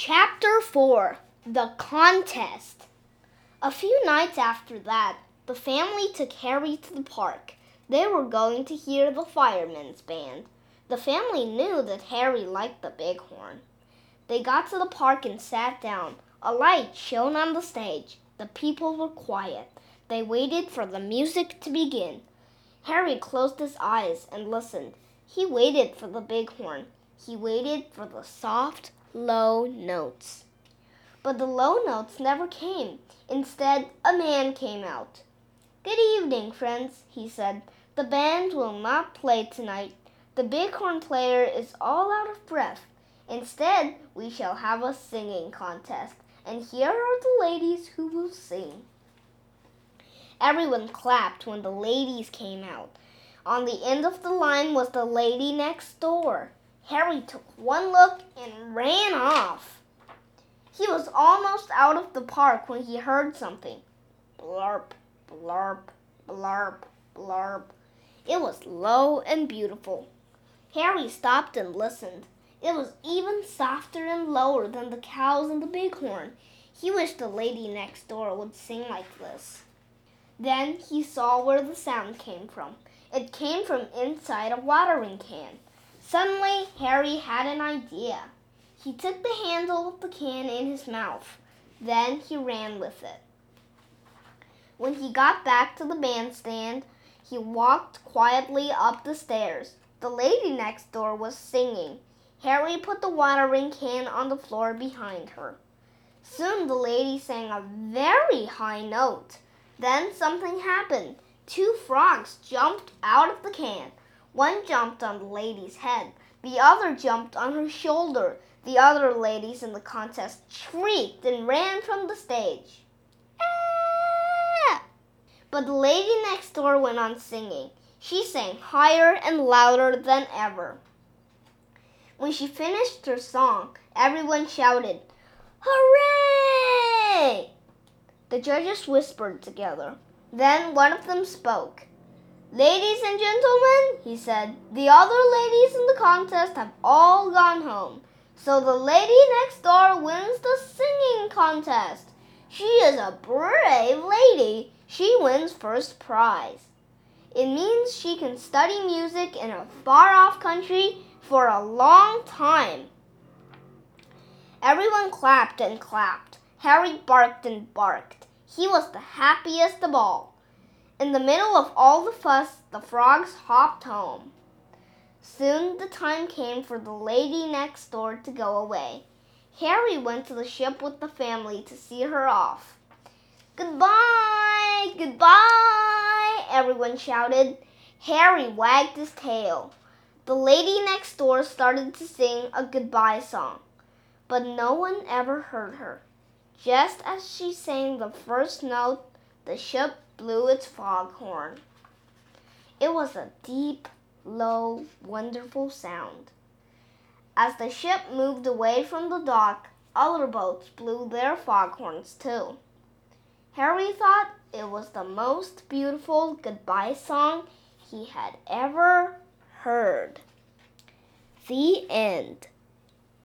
Chapter 4 The Contest A few nights after that, the family took Harry to the park. They were going to hear the firemen's band. The family knew that Harry liked the bighorn. They got to the park and sat down. A light shone on the stage. The people were quiet. They waited for the music to begin. Harry closed his eyes and listened. He waited for the bighorn. He waited for the soft, low notes. But the low notes never came. Instead, a man came out. Good evening, friends, he said. The band will not play tonight. The bighorn player is all out of breath. Instead, we shall have a singing contest, and here are the ladies who will sing. Everyone clapped when the ladies came out. On the end of the line was the lady next door. Harry took one look and ran off. He was almost out of the park when he heard something. Blarp, blarp, blarp, blarp. It was low and beautiful. Harry stopped and listened. It was even softer and lower than the cows and the bighorn. He wished the lady next door would sing like this. Then he saw where the sound came from. It came from inside a watering can. Suddenly, Harry had an idea. He took the handle of the can in his mouth. Then he ran with it. When he got back to the bandstand, he walked quietly up the stairs. The lady next door was singing. Harry put the watering can on the floor behind her. Soon the lady sang a very high note. Then something happened. Two frogs jumped out of the can. One jumped on the lady's head. The other jumped on her shoulder. The other ladies in the contest shrieked and ran from the stage. Ah! But the lady next door went on singing. She sang higher and louder than ever. When she finished her song, everyone shouted, Hooray! The judges whispered together. Then one of them spoke. Ladies and gentlemen, he said, the other ladies in the contest have all gone home. So the lady next door wins the singing contest. She is a brave lady. She wins first prize. It means she can study music in a far off country for a long time. Everyone clapped and clapped. Harry barked and barked. He was the happiest of all. In the middle of all the fuss, the frogs hopped home. Soon the time came for the lady next door to go away. Harry went to the ship with the family to see her off. Goodbye! Goodbye! Everyone shouted. Harry wagged his tail. The lady next door started to sing a goodbye song, but no one ever heard her. Just as she sang the first note, the ship blew its foghorn. It was a deep, low, wonderful sound. As the ship moved away from the dock, other boats blew their foghorns too. Harry thought it was the most beautiful goodbye song he had ever heard. The end.